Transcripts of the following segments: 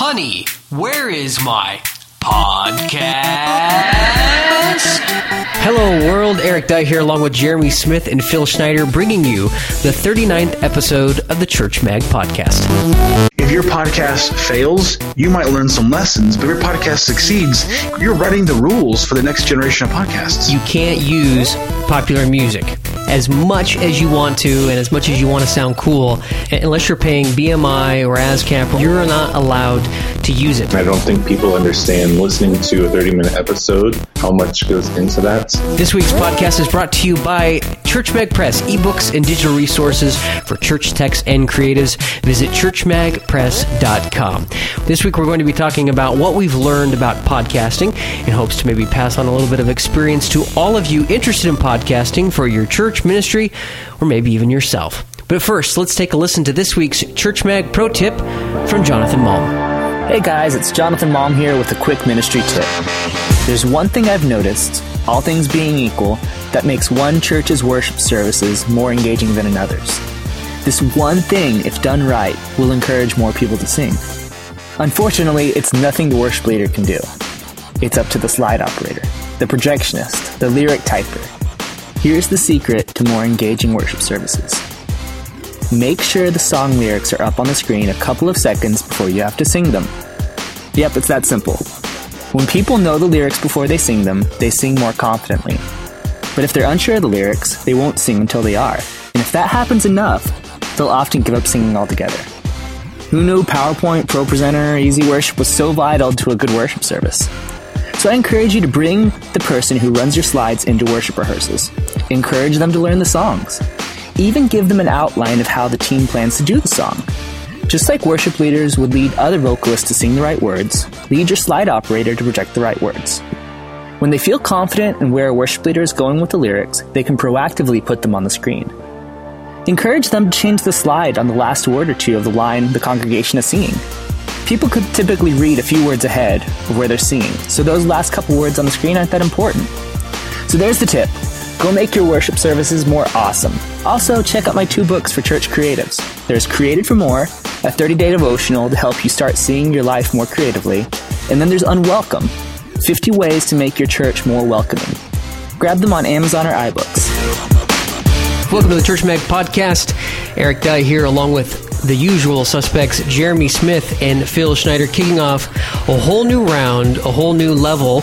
Honey, where is my podcast? Hello, world. Eric Dye here, along with Jeremy Smith and Phil Schneider, bringing you the 39th episode of the Church Mag podcast. If your podcast fails, you might learn some lessons, but if your podcast succeeds, you're writing the rules for the next generation of podcasts. You can't use popular music as much as you want to and as much as you want to sound cool, unless you're paying BMI or ASCAP, you're not allowed to use it. I don't think people understand listening to a 30 minute episode, how much goes into that. This week's podcast is brought to you by Church Mag Press, ebooks and digital resources for church techs and creatives. Visit churchmagpress.com. This week we're going to be talking about what we've learned about podcasting in hopes to maybe pass on a little bit of experience to all of you interested in podcasting for your church ministry or maybe even yourself. But first, let's take a listen to this week's Church Mag Pro Tip from Jonathan Malm. Hey guys, it's Jonathan Malm here with a quick ministry tip. There's one thing I've noticed, all things being equal, that makes one church's worship services more engaging than another's. This one thing, if done right, will encourage more people to sing. Unfortunately, it's nothing the worship leader can do. It's up to the slide operator, the projectionist, the lyric typer. Here's the secret to more engaging worship services. Make sure the song lyrics are up on the screen a couple of seconds before you have to sing them. Yep, it's that simple. When people know the lyrics before they sing them, they sing more confidently. But if they're unsure of the lyrics, they won't sing until they are. And if that happens enough, they'll often give up singing altogether. Who knew PowerPoint, ProPresenter, Easy Worship was so vital to a good worship service? So I encourage you to bring the person who runs your slides into worship rehearsals. Encourage them to learn the songs even give them an outline of how the team plans to do the song. Just like worship leaders would lead other vocalists to sing the right words, lead your slide operator to project the right words. When they feel confident in where a worship leader is going with the lyrics, they can proactively put them on the screen. Encourage them to change the slide on the last word or two of the line the congregation is singing. People could typically read a few words ahead of where they're singing, so those last couple words on the screen aren't that important. So there's the tip. Go make your worship services more awesome. Also, check out my two books for church creatives. There's Created for More, a 30 day devotional to help you start seeing your life more creatively. And then there's Unwelcome 50 Ways to Make Your Church More Welcoming. Grab them on Amazon or iBooks. Welcome to the Church Mag Podcast. Eric Dye here, along with the usual suspects, Jeremy Smith and Phil Schneider, kicking off a whole new round, a whole new level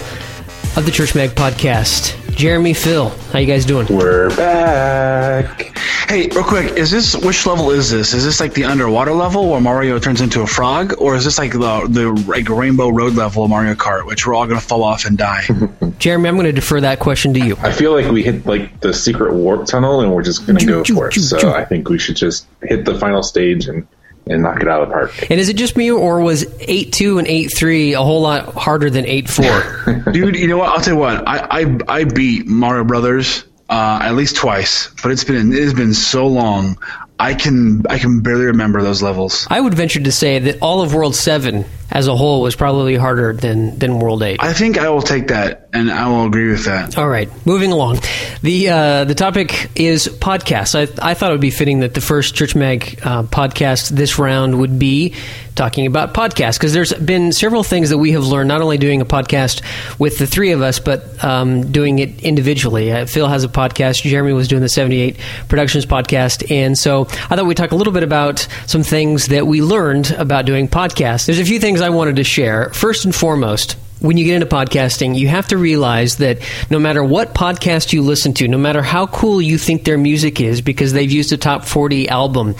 of the Church Mag Podcast. Jeremy, Phil, how you guys doing? We're back. Hey, real quick, is this which level is this? Is this like the underwater level where Mario turns into a frog, or is this like the the like Rainbow Road level of Mario Kart, which we're all gonna fall off and die? Jeremy, I'm going to defer that question to you. I feel like we hit like the secret warp tunnel and we're just going to go for it. So I think we should just hit the final stage and and knock it out of the park. And is it just me, or was eight two and eight three a whole lot harder than eight four? Dude, you know what? I'll tell you what. I I, I beat Mario Brothers uh, at least twice, but it's been it has been so long. I can I can barely remember those levels. I would venture to say that all of World Seven as a whole was probably harder than than World Eight. I think I will take that, and I will agree with that. All right, moving along. the uh, The topic is podcasts. I I thought it would be fitting that the first Church Mag uh, podcast this round would be talking about podcasts because there's been several things that we have learned not only doing a podcast with the three of us but um, doing it individually uh, phil has a podcast jeremy was doing the 78 productions podcast and so i thought we'd talk a little bit about some things that we learned about doing podcasts there's a few things i wanted to share first and foremost when you get into podcasting, you have to realize that no matter what podcast you listen to, no matter how cool you think their music is because they've used a top 40 album,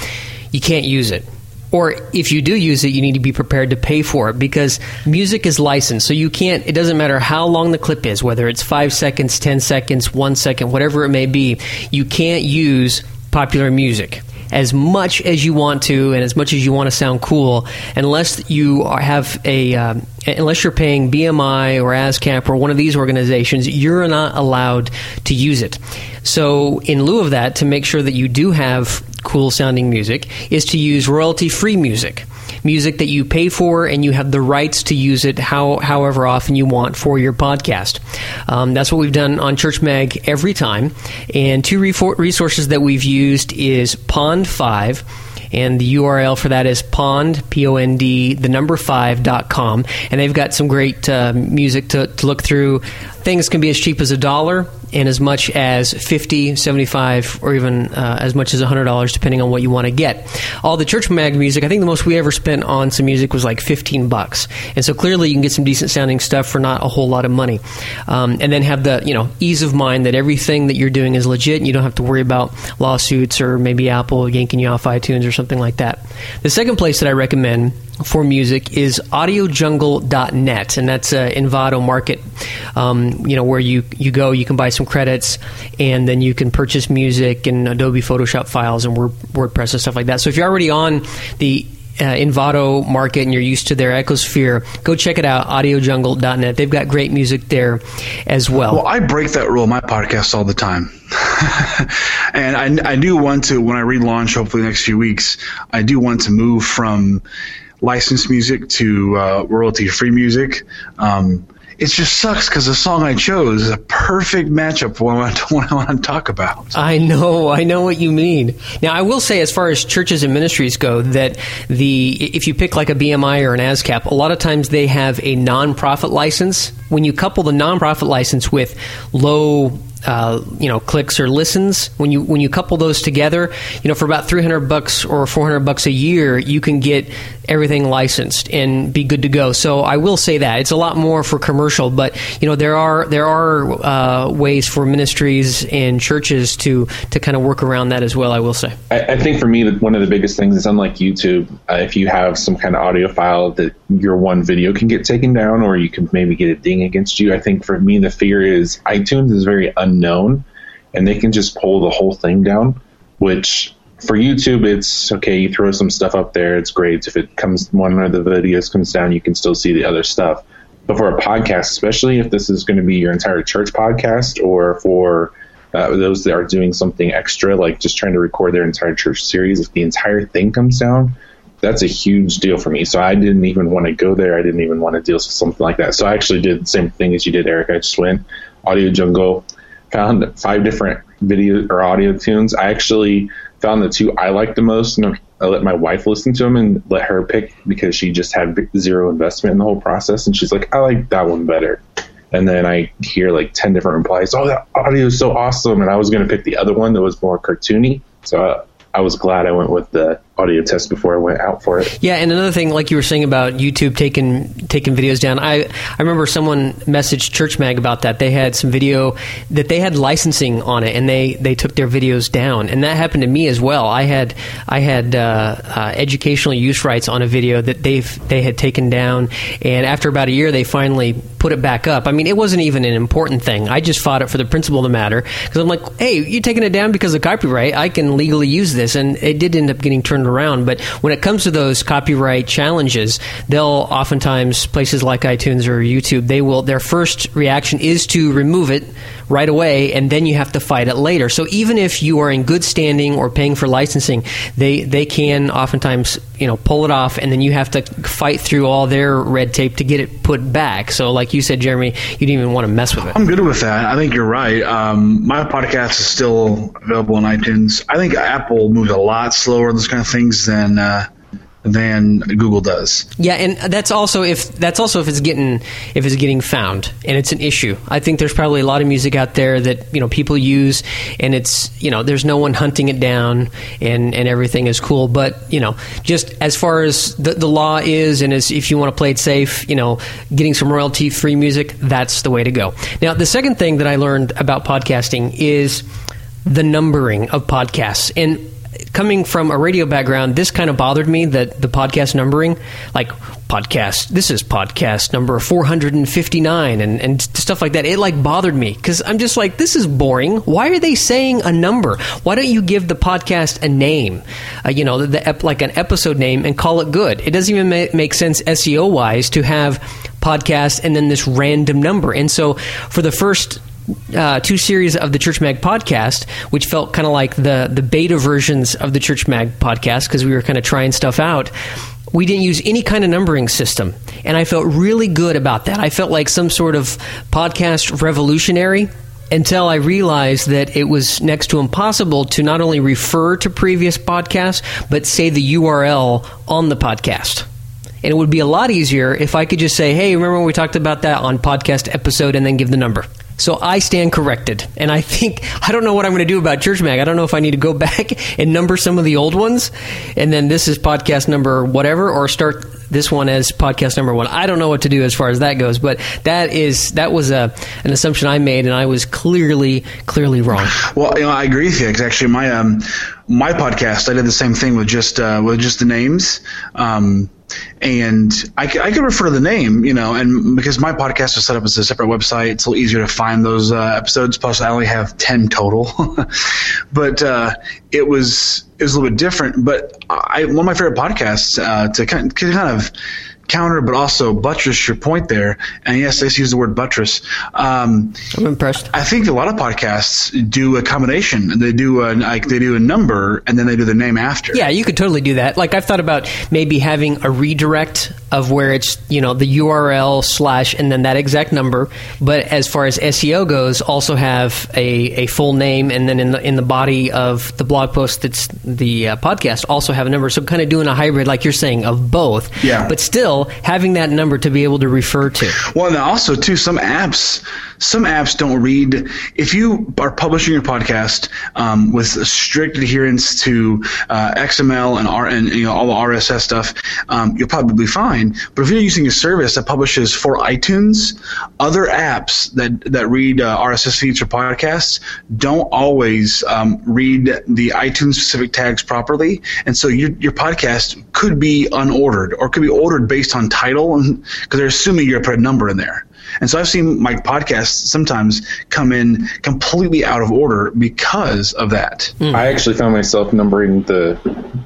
you can't use it or if you do use it, you need to be prepared to pay for it because music is licensed. So you can't, it doesn't matter how long the clip is, whether it's five seconds, 10 seconds, one second, whatever it may be, you can't use popular music as much as you want to and as much as you want to sound cool unless you are, have a um, unless you're paying BMI or ASCAP or one of these organizations you're not allowed to use it. So in lieu of that to make sure that you do have cool sounding music is to use royalty free music music that you pay for and you have the rights to use it how, however often you want for your podcast. Um, that's what we've done on Church Mag every time. And two resources that we've used is Pond 5 And the URL for that is pond, P O N D, the number five dot com. And they've got some great uh, music to, to look through. Things can be as cheap as a dollar and as much as 50 75 or even uh, as much as $100 depending on what you want to get. All the church mag music i think the most we ever spent on some music was like 15 bucks. And so clearly you can get some decent sounding stuff for not a whole lot of money. Um, and then have the you know ease of mind that everything that you're doing is legit and you don't have to worry about lawsuits or maybe apple yanking you off itunes or something like that. The second place that i recommend for music is audiojungle.net, and that's an Envato market, um, you know, where you, you go, you can buy some credits, and then you can purchase music and Adobe Photoshop files and Word, WordPress and stuff like that. So if you're already on the uh, Envato market and you're used to their ecosphere, go check it out, audiojungle.net. They've got great music there as well. Well, I break that rule in my podcast all the time. and I, I do want to, when I relaunch, hopefully next few weeks, I do want to move from licensed music to uh, royalty free music. Um, it just sucks because the song I chose is a perfect matchup for what I, want to talk about. I know, I know what you mean. Now, I will say, as far as churches and ministries go, that the if you pick like a BMI or an ASCAP, a lot of times they have a nonprofit license. When you couple the nonprofit license with low uh, you know clicks or listens when you when you couple those together you know for about 300 bucks or 400 bucks a year you can get everything licensed and be good to go. So I will say that. It's a lot more for commercial but you know there are there are uh, ways for ministries and churches to to kind of work around that as well I will say. I, I think for me one of the biggest things is unlike YouTube uh, if you have some kind of audio file that your one video can get taken down or you can maybe get a ding against you I think for me the fear is iTunes is very un unknown, and they can just pull the whole thing down. Which for YouTube, it's okay. You throw some stuff up there, it's great. If it comes one of the videos comes down, you can still see the other stuff. But for a podcast, especially if this is going to be your entire church podcast, or for uh, those that are doing something extra, like just trying to record their entire church series, if the entire thing comes down, that's a huge deal for me. So I didn't even want to go there. I didn't even want to deal with something like that. So I actually did the same thing as you did, Eric. I just went Audio Jungle, found five different video or audio tunes. I actually found the two I liked the most, and I let my wife listen to them and let her pick because she just had zero investment in the whole process, and she's like, I like that one better. And then I hear like ten different replies. Oh, that audio is so awesome! And I was going to pick the other one that was more cartoony. So I, I was glad I went with the audio test before I went out for it. Yeah, and another thing, like you were saying about YouTube taking taking videos down, I I remember someone messaged Church Mag about that. They had some video that they had licensing on it, and they they took their videos down, and that happened to me as well. I had I had uh, uh, educational use rights on a video that they they had taken down, and after about a year, they finally put it back up. I mean, it wasn't even an important thing. I just fought it for the principle of the matter because I'm like, hey, you're taking it down because of copyright? I can legally use this, and it did end up getting turned turned around. But when it comes to those copyright challenges, they'll oftentimes places like iTunes or YouTube, they will their first reaction is to remove it right away, and then you have to fight it later. So even if you are in good standing or paying for licensing, they they can oftentimes you know pull it off, and then you have to fight through all their red tape to get it put back. So like you said, Jeremy, you didn't even want to mess with it. I'm good with that. I think you're right. Um, my podcast is still available on iTunes. I think Apple moves a lot slower on this kind of things than. Uh, than Google does. Yeah, and that's also if that's also if it's getting if it's getting found and it's an issue. I think there's probably a lot of music out there that you know people use and it's you know there's no one hunting it down and and everything is cool. But you know just as far as the, the law is and as if you want to play it safe, you know getting some royalty free music that's the way to go. Now the second thing that I learned about podcasting is the numbering of podcasts and coming from a radio background, this kind of bothered me that the podcast numbering, like podcast, this is podcast number 459 and, and stuff like that. It like bothered me because I'm just like, this is boring. Why are they saying a number? Why don't you give the podcast a name, uh, you know, the, the ep- like an episode name and call it good? It doesn't even ma- make sense SEO wise to have podcast and then this random number. And so for the first uh, two series of the Church Mag podcast, which felt kind of like the the beta versions of the Church Mag podcast because we were kind of trying stuff out. We didn't use any kind of numbering system, and I felt really good about that. I felt like some sort of podcast revolutionary until I realized that it was next to impossible to not only refer to previous podcasts, but say the URL on the podcast. And it would be a lot easier if I could just say, hey, remember when we talked about that on podcast episode and then give the number. So I stand corrected. And I think, I don't know what I'm going to do about Church Mag. I don't know if I need to go back and number some of the old ones. And then this is podcast number whatever, or start this one as podcast number one. I don't know what to do as far as that goes, but that is, that was a, an assumption I made and I was clearly, clearly wrong. Well, you know, I agree with you because actually my, um, my podcast, I did the same thing with just, uh, with just the names. Um, and I, I could refer to the name, you know, and because my podcast is set up as a separate website, it's a little easier to find those uh, episodes. Plus, I only have ten total, but uh, it was it was a little bit different. But I, one of my favorite podcasts uh, to kind of, kind of counter, but also buttress your point there. And yes, let's use the word buttress. Um, I'm impressed. I think a lot of podcasts do a combination. They do a like they do a number and then they do the name after. Yeah, you could totally do that. Like I've thought about maybe having a redirect of where it's you know the URL slash and then that exact number. But as far as SEO goes, also have a, a full name and then in the in the body of the blog post that's the uh, podcast also have a number. So kind of doing a hybrid, like you're saying, of both. Yeah. But still having that number to be able to refer to. Well, and also too, some apps, some apps don't read. If you are publishing your podcast um, with strict adherence to uh, XML and R and you know all the RSS stuff, um, you'll probably be fine. But if you're using a service that publishes for iTunes, other apps that that read uh, RSS feeds for podcasts don't always um, read the iTunes specific tags properly, and so your your podcast could be unordered or could be ordered based on title because they're assuming you're put a number in there. And so I've seen my podcasts sometimes come in completely out of order because of that. Mm. I actually found myself numbering the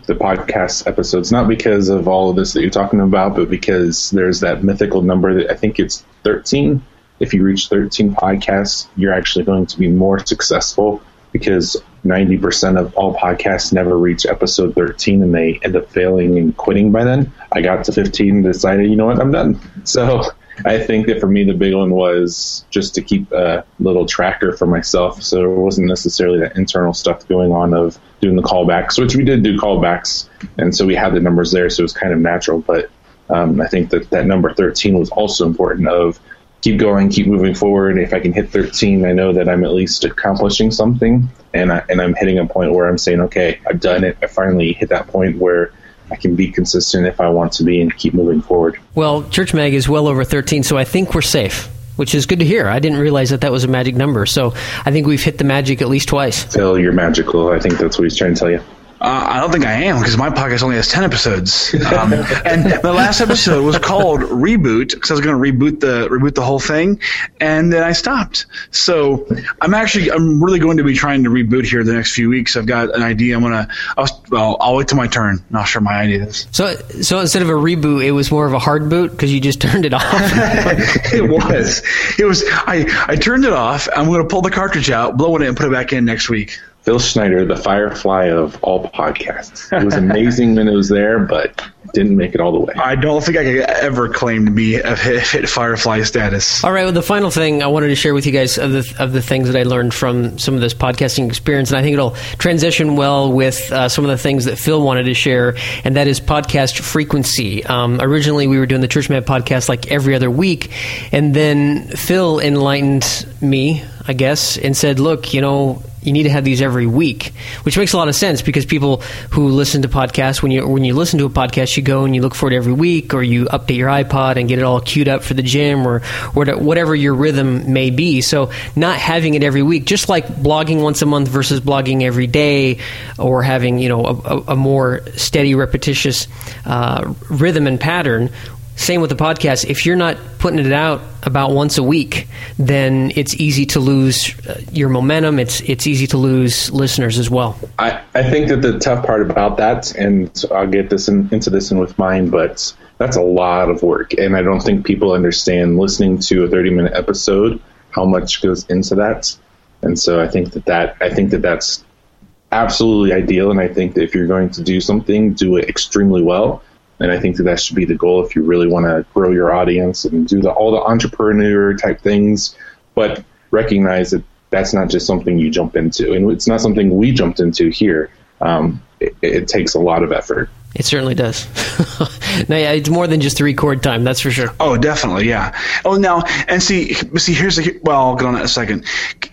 the podcast episodes not because of all of this that you're talking about, but because there's that mythical number that I think it's 13. If you reach 13 podcasts, you're actually going to be more successful because 90% of all podcasts never reach episode 13 and they end up failing and quitting by then. I got to 15 and decided, you know what, I'm done. So I think that for me, the big one was just to keep a little tracker for myself. So there wasn't necessarily that internal stuff going on of doing the callbacks, which we did do callbacks. And so we had the numbers there. So it was kind of natural. But um, I think that that number 13 was also important of keep going, keep moving forward. If I can hit 13, I know that I'm at least accomplishing something, and I, and I'm hitting a point where I'm saying, okay, I've done it. I finally hit that point where I can be consistent if I want to be and keep moving forward. Well, Church Mag is well over 13, so I think we're safe. Which is good to hear. I didn't realize that that was a magic number. So I think we've hit the magic at least twice. Phil, you're magical. I think that's what he's trying to tell you. Uh, I don't think I am because my podcast only has ten episodes, um, and the last episode was called "Reboot" because I was going to reboot the reboot the whole thing, and then I stopped. So I'm actually I'm really going to be trying to reboot here the next few weeks. I've got an idea. I'm gonna I'll, well I'll wait till my turn. Not sure my idea is. So so instead of a reboot, it was more of a hard boot because you just turned it off. it was. It was. I I turned it off. I'm going to pull the cartridge out, blow it in, and put it back in next week. Phil Schneider, the firefly of all podcasts. It was amazing when it was there, but didn't make it all the way. I don't think I could ever claim to be a hit, hit firefly status. All right. Well, the final thing I wanted to share with you guys of the of the things that I learned from some of this podcasting experience, and I think it'll transition well with uh, some of the things that Phil wanted to share, and that is podcast frequency. Um, originally, we were doing the Church Mag podcast like every other week, and then Phil enlightened me, I guess, and said, "Look, you know." You need to have these every week, which makes a lot of sense because people who listen to podcasts, when you when you listen to a podcast, you go and you look for it every week, or you update your iPod and get it all queued up for the gym, or whatever your rhythm may be. So, not having it every week, just like blogging once a month versus blogging every day, or having you know a, a more steady, repetitious uh, rhythm and pattern, same with the podcast. If you're not putting it out about once a week, then it's easy to lose uh, your momentum. It's it's easy to lose listeners as well. I, I think that the tough part about that, and I'll get this in, into this in with mine, but that's a lot of work, and I don't think people understand listening to a 30 minute episode how much goes into that. And so I think that that I think that that's absolutely ideal, and I think that if you're going to do something, do it extremely well and I think that that should be the goal if you really want to grow your audience and do the, all the entrepreneur type things. But recognize that that's not just something you jump into, and it's not something we jumped into here. Um, it, it takes a lot of effort. It certainly does. now, yeah, it's more than just the record time, that's for sure. Oh, definitely, yeah. Oh, now and see, see, here's the well, I'll get on that in a second.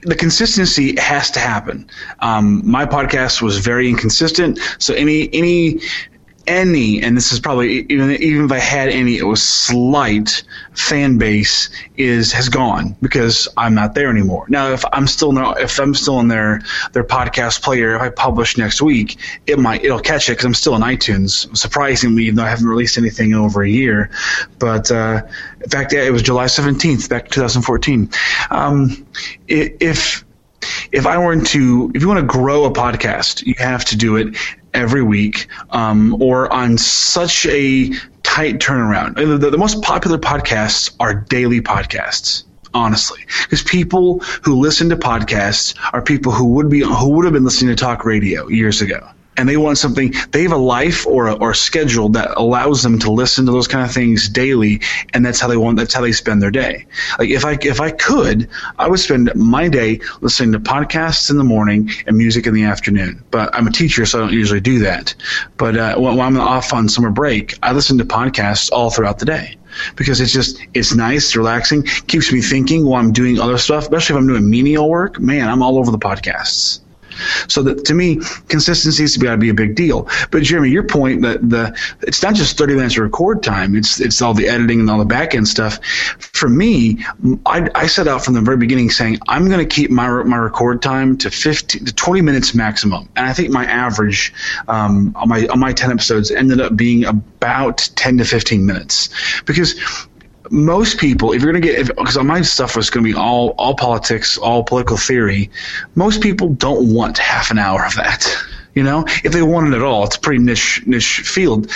The consistency has to happen. Um, my podcast was very inconsistent, so any any any, and this is probably even even if I had any, it was slight fan base is has gone because I'm not there anymore. Now, if I'm still not, if I'm still in their their podcast player, if I publish next week, it might it'll catch it because I'm still in iTunes. Surprisingly, even though I haven't released anything in over a year, but uh, in fact, yeah, it was July 17th, back 2014. Um, if if I were to, if you want to grow a podcast, you have to do it every week um, or on such a tight turnaround. The, the, most popular podcasts are daily podcasts. Honestly, because people who listen to podcasts are people who would be who would have been listening to talk radio years ago and they want something they have a life or a, or a schedule that allows them to listen to those kind of things daily and that's how they want that's how they spend their day like if i if i could i would spend my day listening to podcasts in the morning and music in the afternoon but i'm a teacher so i don't usually do that but uh, when, when i'm off on summer break i listen to podcasts all throughout the day because it's just it's nice, relaxing, keeps me thinking while I'm doing other stuff. Especially if I'm doing menial work, man, I'm all over the podcasts. So that to me, consistency has got to be a big deal. But Jeremy, your point that the it's not just 30 minutes of record time; it's it's all the editing and all the back end stuff. For me, I, I set out from the very beginning saying I'm going to keep my my record time to 15 to 20 minutes maximum, and I think my average um, on my on my 10 episodes ended up being about 10 to 15 minutes because most people, if you're going to get, because my stuff was going to be all all politics, all political theory, most people don't want half an hour of that. You know, if they want it at all, it's a pretty niche niche field.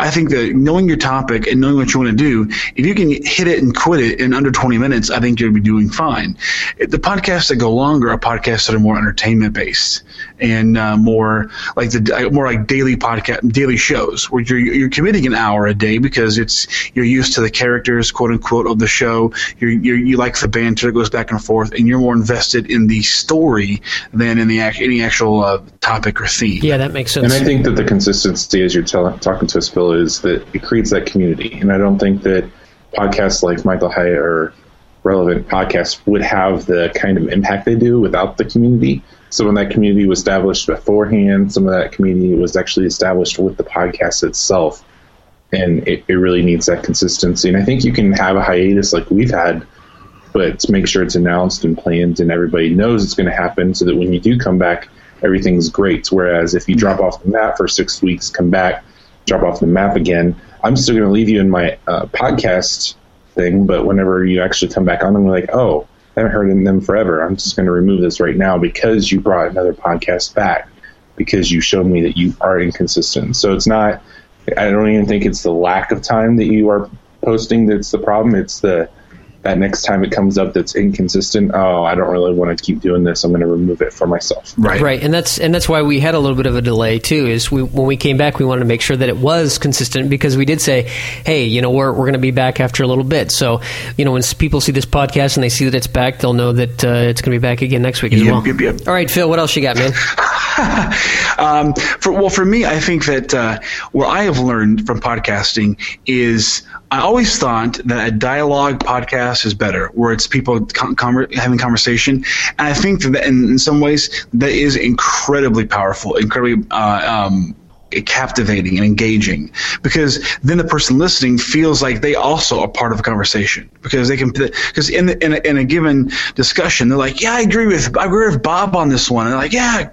I think that knowing your topic and knowing what you want to do, if you can hit it and quit it in under 20 minutes, I think you'll be doing fine. The podcasts that go longer are podcasts that are more entertainment based and uh, more like the more like daily podcast, daily shows where you're you're committing an hour a day because it's you're used to the characters, quote unquote, of the show. You're, you're you like the banter that goes back and forth, and you're more invested in the story than in the any actual uh, topic or theme. Yeah, that makes sense. And I think that the consistency, as you're tell- talking to us, Phil, is that it creates that community. And I don't think that podcasts like Michael Hyatt or relevant podcasts would have the kind of impact they do without the community. So when that community was established beforehand, some of that community was actually established with the podcast itself. And it, it really needs that consistency. And I think you can have a hiatus like we've had, but to make sure it's announced and planned and everybody knows it's going to happen so that when you do come back, everything's great. Whereas if you drop off the map for six weeks, come back, drop off the map again. I'm still going to leave you in my uh, podcast thing, but whenever you actually come back on, I'm like, oh, I haven't heard in them forever. I'm just going to remove this right now because you brought another podcast back because you showed me that you are inconsistent. So it's not. I don't even think it's the lack of time that you are posting that's the problem. It's the that next time it comes up that's inconsistent, oh, I don't really want to keep doing this. I'm going to remove it for myself. Right, right, and that's and that's why we had a little bit of a delay too. Is we when we came back, we wanted to make sure that it was consistent because we did say, hey, you know, we're we're going to be back after a little bit. So, you know, when people see this podcast and they see that it's back, they'll know that uh, it's going to be back again next week as yep, well. Yep, yep. All right, Phil, what else you got, man? um, for, well, for me, I think that uh, what I have learned from podcasting is I always thought that a dialogue podcast is better, where it's people com- com- having conversation. And I think that in, in, some ways that is incredibly powerful, incredibly uh, um, captivating and engaging. Because then the person listening feels like they also are part of a conversation. Because they can because in, the, in, a, in a given discussion they're like yeah I agree with I agree with Bob on this one. And they're like yeah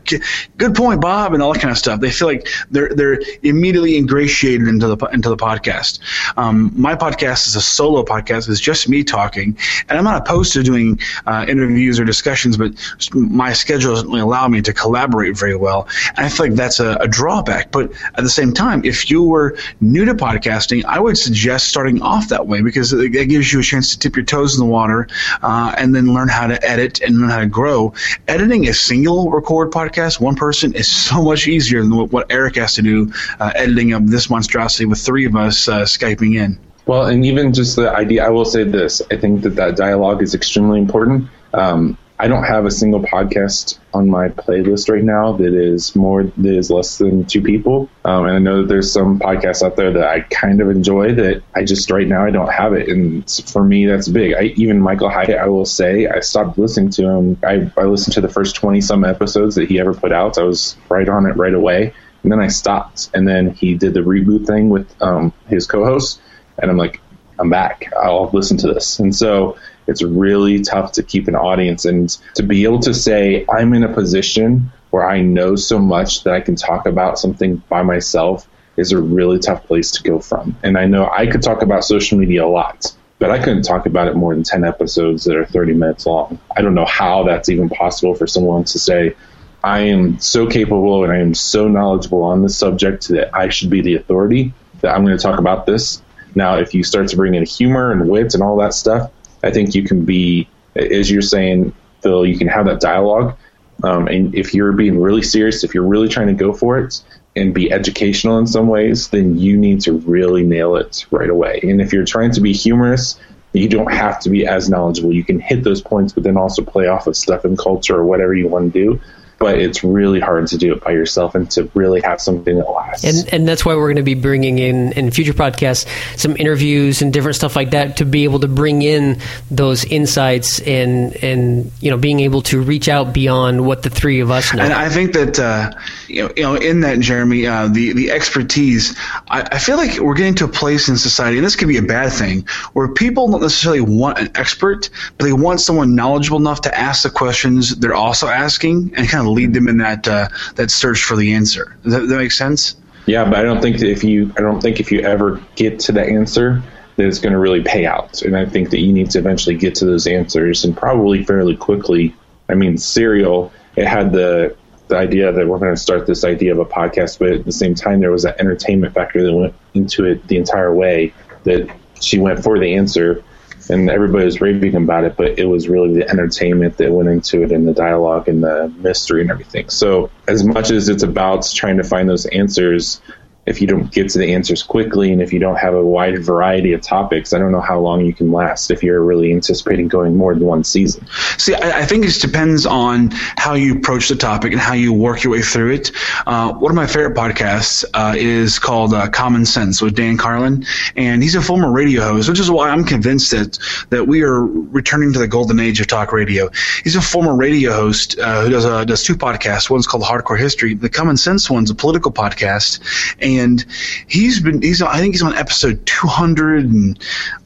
good point Bob and all that kind of stuff. They feel like they're they're immediately ingratiated into the into the podcast. Um, my podcast is a solo podcast. It's just me talking. And I'm not opposed to doing uh, interviews or discussions but my schedule doesn't really allow me to collaborate very well. And I feel like that's a, a drawback. But but at the same time, if you were new to podcasting, I would suggest starting off that way because it, gives you a chance to tip your toes in the water uh, and then learn how to edit and learn how to grow. Editing a single record podcast, one person, is so much easier than what Eric has to do uh, editing of this monstrosity with three of us uh, Skyping in. Well, and even just the idea, I will say this I think that that dialogue is extremely important. Um, I don't have a single podcast on my playlist right now that is more that is less than two people. Um, and I know that there's some podcasts out there that I kind of enjoy that I just right now I don't have it. And for me, that's big. I, even Michael Hyatt, I will say, I stopped listening to him. I, I listened to the first 20 some episodes that he ever put out. I was right on it right away. And then I stopped. And then he did the reboot thing with um, his co-host. And I'm like, I'm back. I'll listen to this. And so it's really tough to keep an audience and to be able to say, I'm in a position where I know so much that I can talk about something by myself is a really tough place to go from. And I know I could talk about social media a lot, but I couldn't talk about it more than 10 episodes that are 30 minutes long. I don't know how that's even possible for someone to say, I am so capable and I am so knowledgeable on this subject that I should be the authority that I'm going to talk about this. Now, if you start to bring in humor and wit and all that stuff, I think you can be, as you're saying, Phil, you can have that dialogue. Um, and if you're being really serious, if you're really trying to go for it and be educational in some ways, then you need to really nail it right away. And if you're trying to be humorous, you don't have to be as knowledgeable. You can hit those points, but then also play off of stuff in culture or whatever you want to do but it's really hard to do it by yourself and to really have something that lasts. And and that's why we're going to be bringing in in future podcasts some interviews and different stuff like that to be able to bring in those insights and and you know being able to reach out beyond what the three of us know. And I think that uh, you know you know in that Jeremy uh, the the expertise I, I feel like we're getting to a place in society and this could be a bad thing where people don't necessarily want an expert but they want someone knowledgeable enough to ask the questions they're also asking and kind of lead them in that uh, that search for the answer. Does that, that make sense? Yeah, but I don't think that if you I don't think if you ever get to the answer that it's going to really pay out. And I think that you need to eventually get to those answers and probably fairly quickly. I mean, Serial it had the the idea that we're going to start this idea of a podcast, but at the same time, there was that entertainment factor that went into it the entire way. That she went for the answer, and everybody was raving about it, but it was really the entertainment that went into it and the dialogue and the mystery and everything. So, as much as it's about trying to find those answers, if you don't get to the answers quickly and if you don't have a wide variety of topics, I don't know how long you can last if you're really anticipating going more than one season. See, I, I think it just depends on how you approach the topic and how you work your way through it. Uh, one of my favorite podcasts uh, is called uh, Common Sense with Dan Carlin, and he's a former radio host, which is why I'm convinced that that we are returning to the golden age of talk radio. He's a former radio host uh, who does does two podcasts. One's called Hardcore History. The Common Sense one's a political podcast, and and he's been he's I think he's on episode 200 and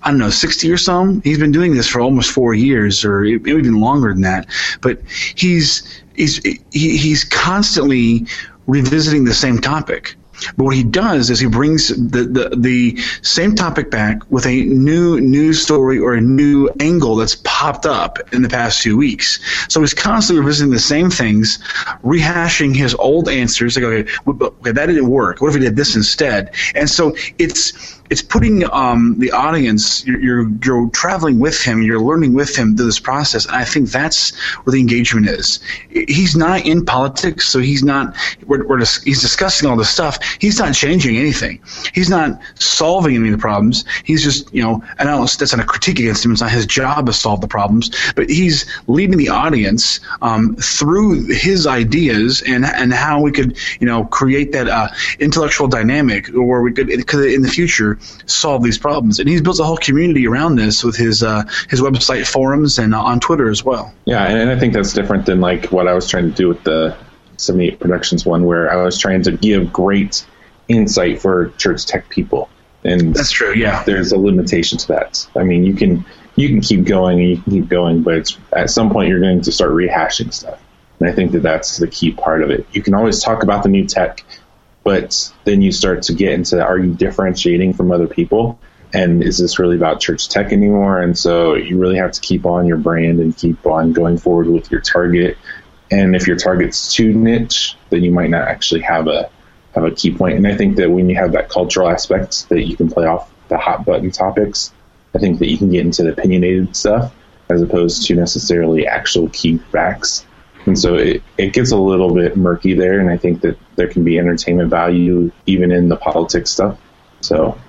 I don't know 60 or so. He's been doing this for almost four years or even longer than that. But he's he's he, he's constantly revisiting the same topic. But what he does is he brings the, the, the same topic back with a new news story or a new angle that's popped up in the past few weeks. So he's constantly revisiting the same things, rehashing his old answers. Like, okay, okay, that didn't work. What if we did this instead? And so it's it's putting um, the audience you're, you're, traveling with him you're learning with him through this process and i think that's where the engagement is. He's not in politics so he's not we're, we're he's discussing all this stuff. He's not changing anything. He's not solving any of the problems. He's just you know and I don't, that's not a critique against him. It's not his job to solve the problems. But he's leading the audience um, through his ideas and and how we could you know create that uh, intellectual dynamic where we could because in the future solve these problems. And he's built a whole community around this with his uh, his website forums and uh, on Twitter as well. Yeah, and I think that's different than like what I was trying to do with the 78 Productions one, where I was trying to give great insight for church tech people. And that's true. Yeah, there's a limitation to that. I mean, you can you can keep going and you can keep going, but at some point you're going to start rehashing stuff. And I think that that's the key part of it. You can always talk about the new tech but then you start to get into are you differentiating from other people? And is this really about church tech anymore? And so you really have to keep on your brand and keep on going forward with your target. And if your target's too niche, then you might not actually have a have a key point. And I think that when you have that cultural aspect that you can play off the hot button topics, I think that you can get into the opinionated stuff as opposed to necessarily actual key facts. And so it, it gets a little bit murky there, and I think that there can be entertainment value even in the politics stuff. So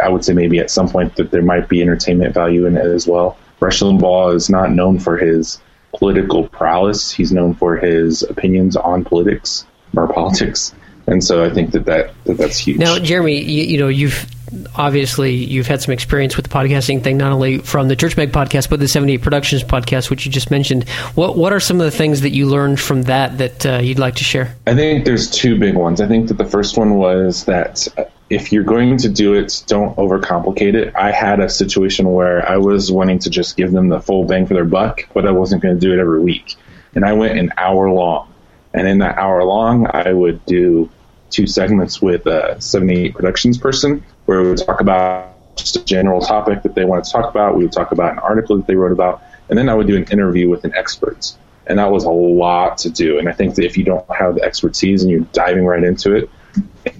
I would say maybe at some point that there might be entertainment value in it as well. Rush Limbaugh is not known for his political prowess. He's known for his opinions on politics or politics, and so I think that, that, that that's huge. Now, Jeremy, you, you know you've obviously you've had some experience with the podcasting thing, not only from the Church Mag podcast, but the 78 Productions podcast, which you just mentioned. What what are some of the things that you learned from that that uh, you'd like to share? I think there's two big ones. I think that the first one was that if you're going to do it, don't overcomplicate it. I had a situation where I was wanting to just give them the full bang for their buck, but I wasn't going to do it every week. And I went an hour long. And in that hour long, I would do two segments with a 78 Productions person where we would talk about just a general topic that they want to talk about. We would talk about an article that they wrote about. And then I would do an interview with an expert. And that was a lot to do. And I think that if you don't have the expertise and you're diving right into it,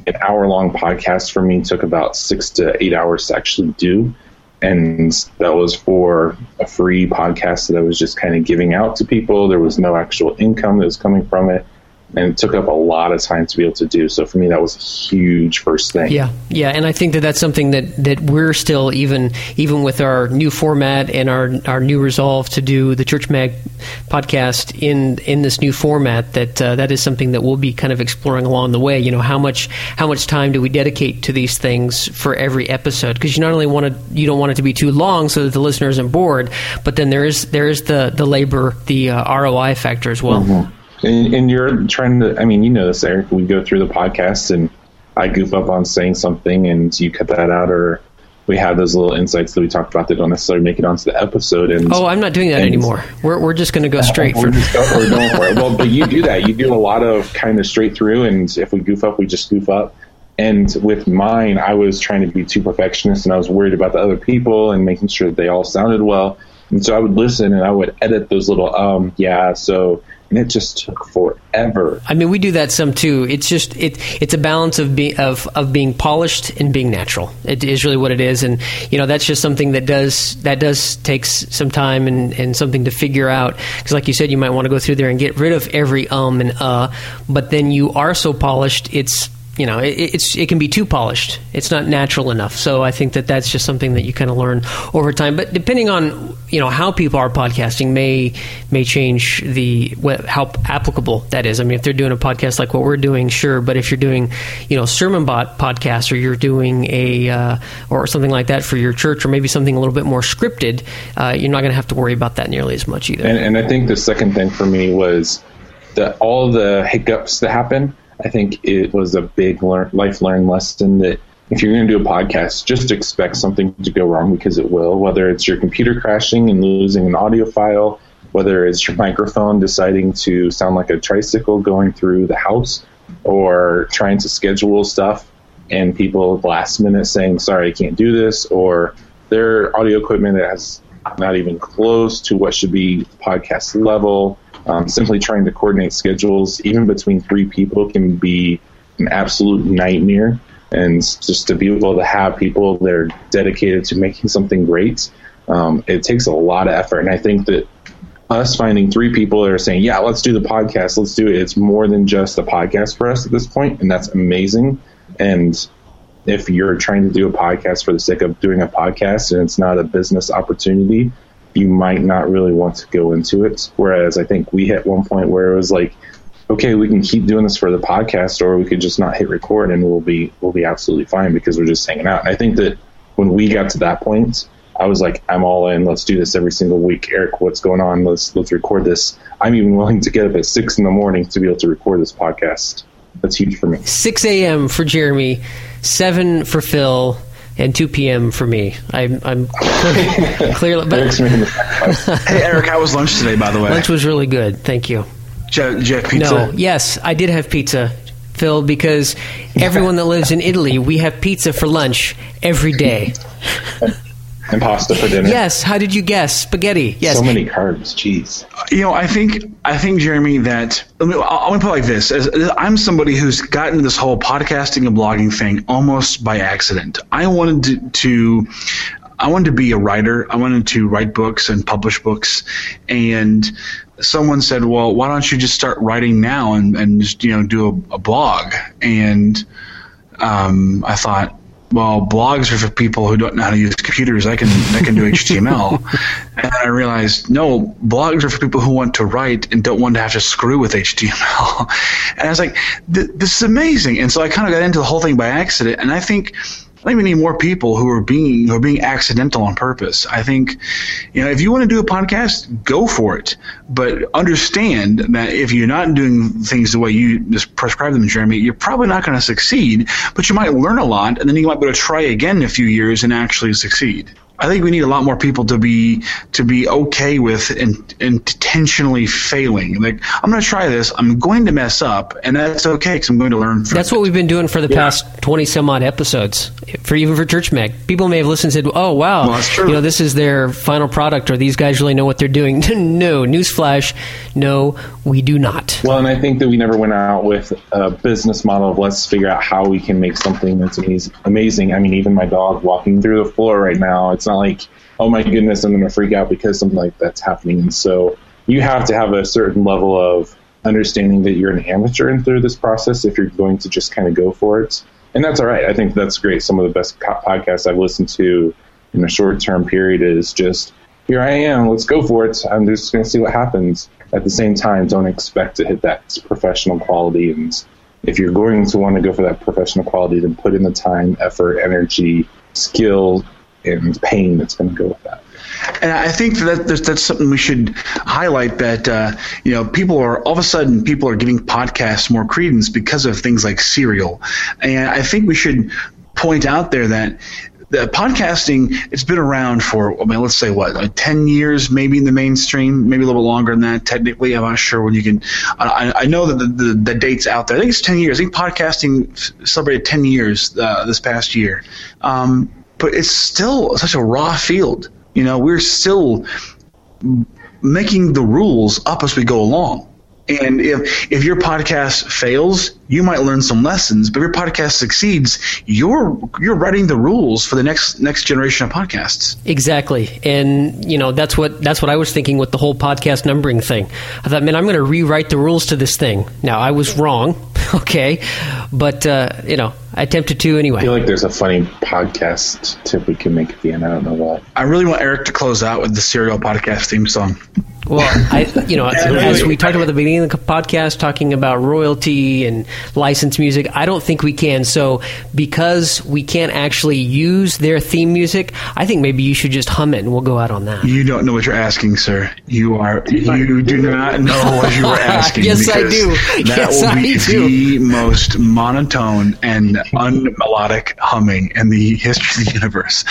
an hour long podcast for me took about six to eight hours to actually do. And that was for a free podcast that I was just kind of giving out to people. There was no actual income that was coming from it and it took up a lot of time to be able to do. So for me, that was a huge first thing. Yeah, yeah, and I think that that's something that, that we're still even even with our new format and our our new resolve to do the Church Mag podcast in in this new format. That uh, that is something that we'll be kind of exploring along the way. You know, how much how much time do we dedicate to these things for every episode? Because you not only want to you don't want it to be too long so that the listener isn't bored, but then there is there is the the labor the uh, ROI factor as well. Mm-hmm. And, and, you're trying to, I mean, you know this, Eric. We go through the podcast and I goof up on saying something and you cut that out, or we have those little insights that we talked about that don't necessarily make it onto the episode. And oh, I'm not doing that anymore. We're, we're just going to go straight for, for it. Well, but you do that. You do a lot of kind of straight through, and if we goof up, we just goof up. And with mine, I was trying to be too perfectionist, and I was worried about the other people and making sure that they all sounded well. And so I would listen and I would edit those little, um, yeah, so and it just took forever. I mean, we do that some too. It's just it it's a balance of being of of being polished and being natural. It is really what it is, and you know that's just something that does that does takes some time and and something to figure out. Because like you said, you might want to go through there and get rid of every um and uh, but then you are so polished, it's you know, it, it's it can be too polished. It's not natural enough. So I think that that's just something that you kind of learn over time. But depending on you know how people are podcasting, may may change the how applicable that is. I mean, if they're doing a podcast like what we're doing, sure. But if you're doing you know sermon bot podcast or you're doing a uh, or something like that for your church, or maybe something a little bit more scripted, uh, you're not going to have to worry about that nearly as much either. And, and I think the second thing for me was that all the hiccups that happen I think it was a big learn, life learned lesson that if you're going to do a podcast, just expect something to go wrong because it will, whether it's your computer crashing and losing an audio file, whether it's your microphone deciding to sound like a tricycle going through the house, or trying to schedule stuff and people last minute saying, sorry, I can't do this, or their audio equipment that has not even close to what should be podcast level um, simply trying to coordinate schedules, even between three people, can be an absolute nightmare. And just to be able to have people that are dedicated to making something great, um, it takes a lot of effort. And I think that us finding three people that are saying, "Yeah, let's do the podcast, let's do it," it's more than just a podcast for us at this point, and that's amazing. And if you're trying to do a podcast for the sake of doing a podcast and it's not a business opportunity, you might not really want to go into it. Whereas I think we hit one point where it was like, okay, we can keep doing this for the podcast, or we could just not hit record and we'll be we'll be absolutely fine because we're just hanging out. And I think that when we got to that point, I was like, I'm all in. Let's do this every single week. Eric, what's going on? Let's let's record this. I'm even willing to get up at six in the morning to be able to record this podcast. That's huge for me. Six a.m. for Jeremy, seven for Phil, and 2 p.m. for me. I'm, I'm clearly. But, hey, Eric, how was lunch today? By the way, lunch was really good. Thank you. Did you, have pizza? No, yes, I did have pizza, Phil, because everyone that lives in Italy, we have pizza for lunch every day. and pasta for dinner. Yes. How did you guess? Spaghetti. Yes. So many carbs. Jeez. You know, I think I think Jeremy that let me I'll, put it like this: As, I'm somebody who's gotten this whole podcasting and blogging thing almost by accident. I wanted to, to I wanted to be a writer. I wanted to write books and publish books, and someone said, "Well, why don't you just start writing now and, and just you know do a, a blog?" And um, I thought, well, blogs are for people who don't know how to use computers. I can I can do HTML, and I realized no, blogs are for people who want to write and don't want to have to screw with HTML. And I was like, this is amazing. And so I kind of got into the whole thing by accident. And I think I think we need more people who are being who are being accidental on purpose. I think, you know, if you want to do a podcast, go for it, but understand that if you're not doing things the way you just prescribe them, Jeremy, you're probably not going to succeed. But you might learn a lot, and then you might be able to try again in a few years and actually succeed. I think we need a lot more people to be to be okay with in, intentionally failing. Like I'm going to try this. I'm going to mess up, and that's okay because I'm going to learn. that's it. That's what we've been doing for the yeah. past twenty some odd episodes. For even for Church Mag, people may have listened and said, "Oh wow, well, you know this is their final product, or these guys really know what they're doing." no, newsflash, no, we do not. Well, and I think that we never went out with a business model of let's figure out how we can make something that's amazing. I mean, even my dog walking through the floor right now, it's not like, oh my goodness, I'm going to freak out because something like that's happening. And so you have to have a certain level of understanding that you're an amateur in through this process if you're going to just kind of go for it. And that's all right. I think that's great. Some of the best podcasts I've listened to in a short term period is just here I am, let's go for it. I'm just going to see what happens. At the same time, don't expect to hit that professional quality. And if you're going to want to go for that professional quality, then put in the time, effort, energy, skill, and pain that's going to go with that. And I think that that's, something we should highlight that, uh, you know, people are all of a sudden people are giving podcasts more credence because of things like Serial. And I think we should point out there that the podcasting it's been around for I mean let's say what like 10 years maybe in the mainstream maybe a little bit longer than that technically I'm not sure when you can I, I know that the, the, the, dates out there I think it's 10 years I think podcasting celebrated 10 years uh, this past year um, but it's still such a raw field you know we're still making the rules up as we go along and if if your podcast fails, you might learn some lessons. But if your podcast succeeds, you're you're writing the rules for the next next generation of podcasts. Exactly, and you know that's what that's what I was thinking with the whole podcast numbering thing. I thought, man, I'm going to rewrite the rules to this thing. Now I was wrong, okay, but uh, you know I attempted to anyway. I feel like there's a funny podcast tip we can make at the end. I don't know what. I really want Eric to close out with the Serial podcast theme song. Well, I, you know, as we talked about at the beginning of the podcast, talking about royalty and licensed music, I don't think we can. So, because we can't actually use their theme music, I think maybe you should just hum it, and we'll go out on that. You don't know what you're asking, sir. You are you do not know what you are asking. yes, I do. That yes, will be the most monotone and unmelodic humming in the history of the universe.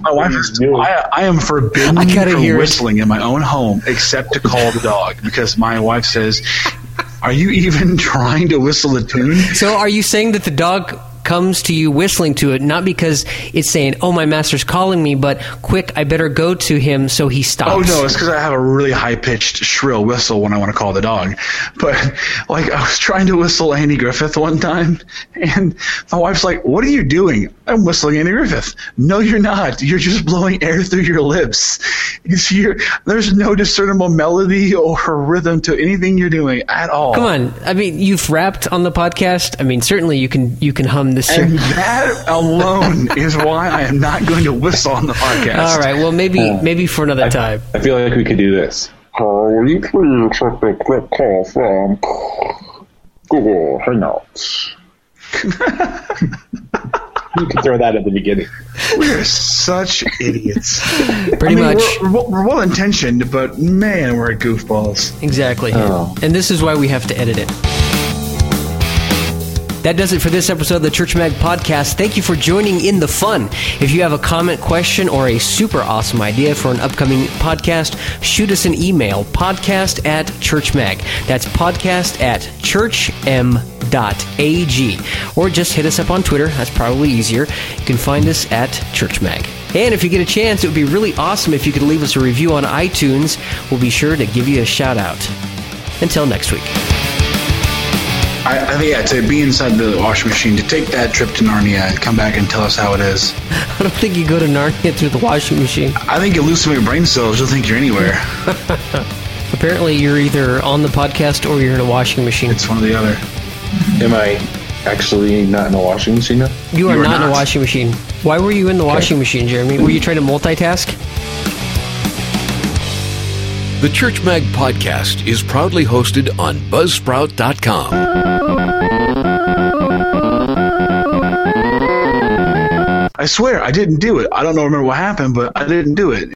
My wife is. I, I am forbidden I from whistling it. in my own home, except to call the dog because my wife says, "Are you even trying to whistle a tune?" So, are you saying that the dog comes to you whistling to it, not because it's saying, "Oh, my master's calling me," but quick, I better go to him so he stops. Oh no, it's because I have a really high pitched, shrill whistle when I want to call the dog. But like, I was trying to whistle Andy Griffith one time, and my wife's like, "What are you doing?" I'm whistling Andy Griffith. No, you're not. You're just blowing air through your lips. Your, there's no discernible melody or rhythm to anything you're doing at all. Come on. I mean, you've rapped on the podcast. I mean, certainly you can you can hum this. And that alone is why I am not going to whistle on the podcast. All right. Well, maybe uh, maybe for another I, time. I feel like we could do this. Uh, will you please accept a quick call from Google Hangouts? you can throw that at the beginning. We're such idiots. Pretty I mean, much. We're, we're, well intentioned, but man, we're goofballs. Exactly. Oh. And this is why we have to edit it. That does it for this episode of the Church Mag podcast. Thank you for joining in the fun. If you have a comment, question, or a super awesome idea for an upcoming podcast, shoot us an email podcast at churchmag. That's podcast at churchm.ag. Or just hit us up on Twitter. That's probably easier. You can find us at churchmag. And if you get a chance, it would be really awesome if you could leave us a review on iTunes. We'll be sure to give you a shout out. Until next week. I, I think yeah, to be inside the washing machine, to take that trip to Narnia and come back and tell us how it is. I don't think you go to Narnia through the washing machine. I think you lose some of your brain cells. You'll think you're anywhere. Apparently, you're either on the podcast or you're in a washing machine. It's one or the other. Mm-hmm. Am I actually not in a washing machine now? You are, You are not, in a washing machine. Why were you in the washing machine, Jeremy? Were you trying to multitask? The Church Mag podcast is proudly hosted on Buzzsprout.com. I swear I didn't do it. I don't know remember what happened, but I didn't do it.